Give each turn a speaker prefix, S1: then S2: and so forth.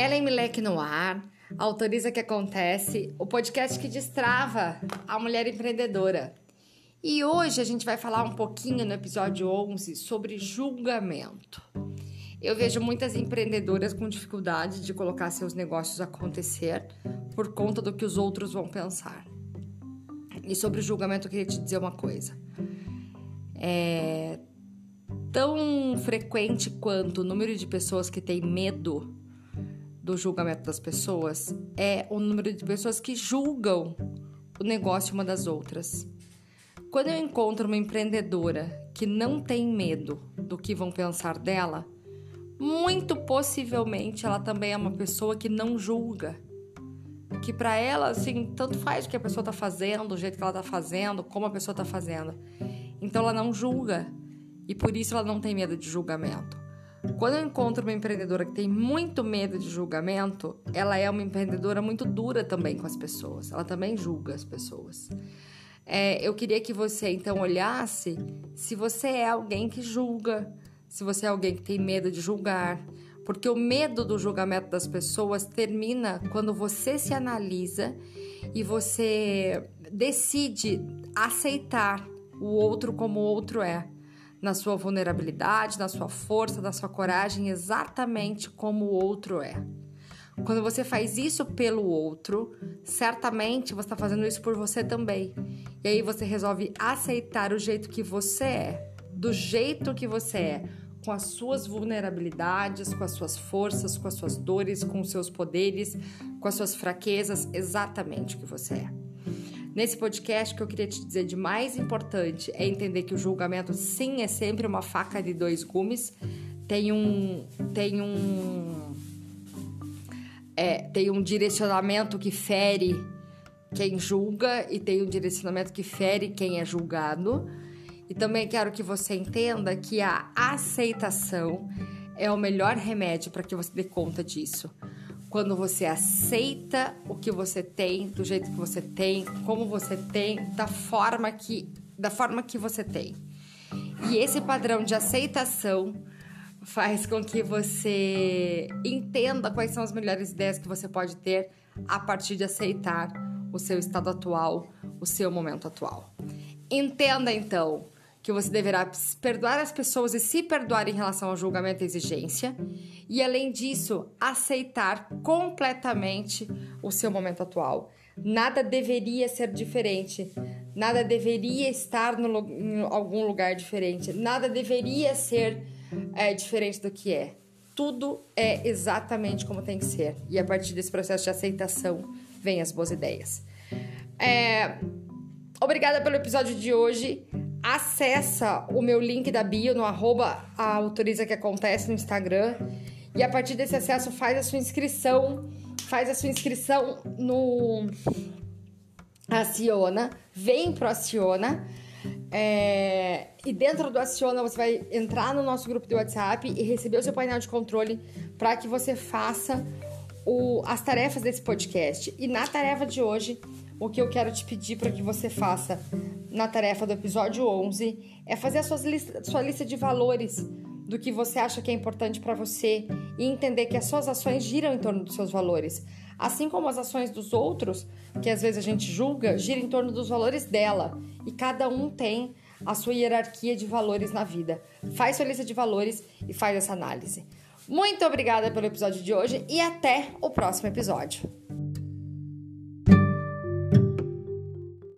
S1: Ellen Milek no ar, autoriza que acontece, o podcast que destrava a mulher empreendedora. E hoje a gente vai falar um pouquinho no episódio 11 sobre julgamento. Eu vejo muitas empreendedoras com dificuldade de colocar seus negócios acontecer por conta do que os outros vão pensar. E sobre o julgamento eu queria te dizer uma coisa. É tão frequente quanto o número de pessoas que têm medo do julgamento das pessoas é o número de pessoas que julgam o negócio uma das outras. Quando eu encontro uma empreendedora que não tem medo do que vão pensar dela, muito possivelmente ela também é uma pessoa que não julga. Que para ela, assim, tanto faz o que a pessoa tá fazendo, o jeito que ela tá fazendo, como a pessoa tá fazendo. Então ela não julga. E por isso ela não tem medo de julgamento. Quando eu encontro uma empreendedora que tem muito medo de julgamento, ela é uma empreendedora muito dura também com as pessoas. Ela também julga as pessoas. É, eu queria que você então olhasse se você é alguém que julga, se você é alguém que tem medo de julgar. Porque o medo do julgamento das pessoas termina quando você se analisa e você decide aceitar o outro como o outro é na sua vulnerabilidade, na sua força, na sua coragem, exatamente como o outro é. Quando você faz isso pelo outro, certamente você está fazendo isso por você também. E aí você resolve aceitar o jeito que você é, do jeito que você é, com as suas vulnerabilidades, com as suas forças, com as suas dores, com os seus poderes, com as suas fraquezas, exatamente o que você é. Nesse podcast, o que eu queria te dizer de mais importante é entender que o julgamento, sim, é sempre uma faca de dois gumes. Tem um. Tem um. É, tem um direcionamento que fere quem julga e tem um direcionamento que fere quem é julgado. E também quero que você entenda que a aceitação é o melhor remédio para que você dê conta disso quando você aceita o que você tem, do jeito que você tem, como você tem, da forma que, da forma que você tem. E esse padrão de aceitação faz com que você entenda quais são as melhores ideias que você pode ter a partir de aceitar o seu estado atual, o seu momento atual. Entenda então que você deverá perdoar as pessoas e se perdoar em relação ao julgamento e exigência, e além disso, aceitar completamente o seu momento atual. Nada deveria ser diferente, nada deveria estar no, em algum lugar diferente, nada deveria ser é, diferente do que é. Tudo é exatamente como tem que ser, e a partir desse processo de aceitação vem as boas ideias. É, obrigada pelo episódio de hoje acessa o meu link da bio no arroba autoriza que acontece no Instagram e a partir desse acesso faz a sua inscrição, faz a sua inscrição no Aciona, vem pro Aciona é, e dentro do Aciona você vai entrar no nosso grupo de WhatsApp e receber o seu painel de controle para que você faça o, as tarefas desse podcast. E na tarefa de hoje, o que eu quero te pedir para que você faça na tarefa do episódio 11 é fazer a sua lista, sua lista de valores do que você acha que é importante para você e entender que as suas ações giram em torno dos seus valores. Assim como as ações dos outros, que às vezes a gente julga, giram em torno dos valores dela. E cada um tem a sua hierarquia de valores na vida. Faz sua lista de valores e faz essa análise. Muito obrigada pelo episódio de hoje e até o próximo episódio.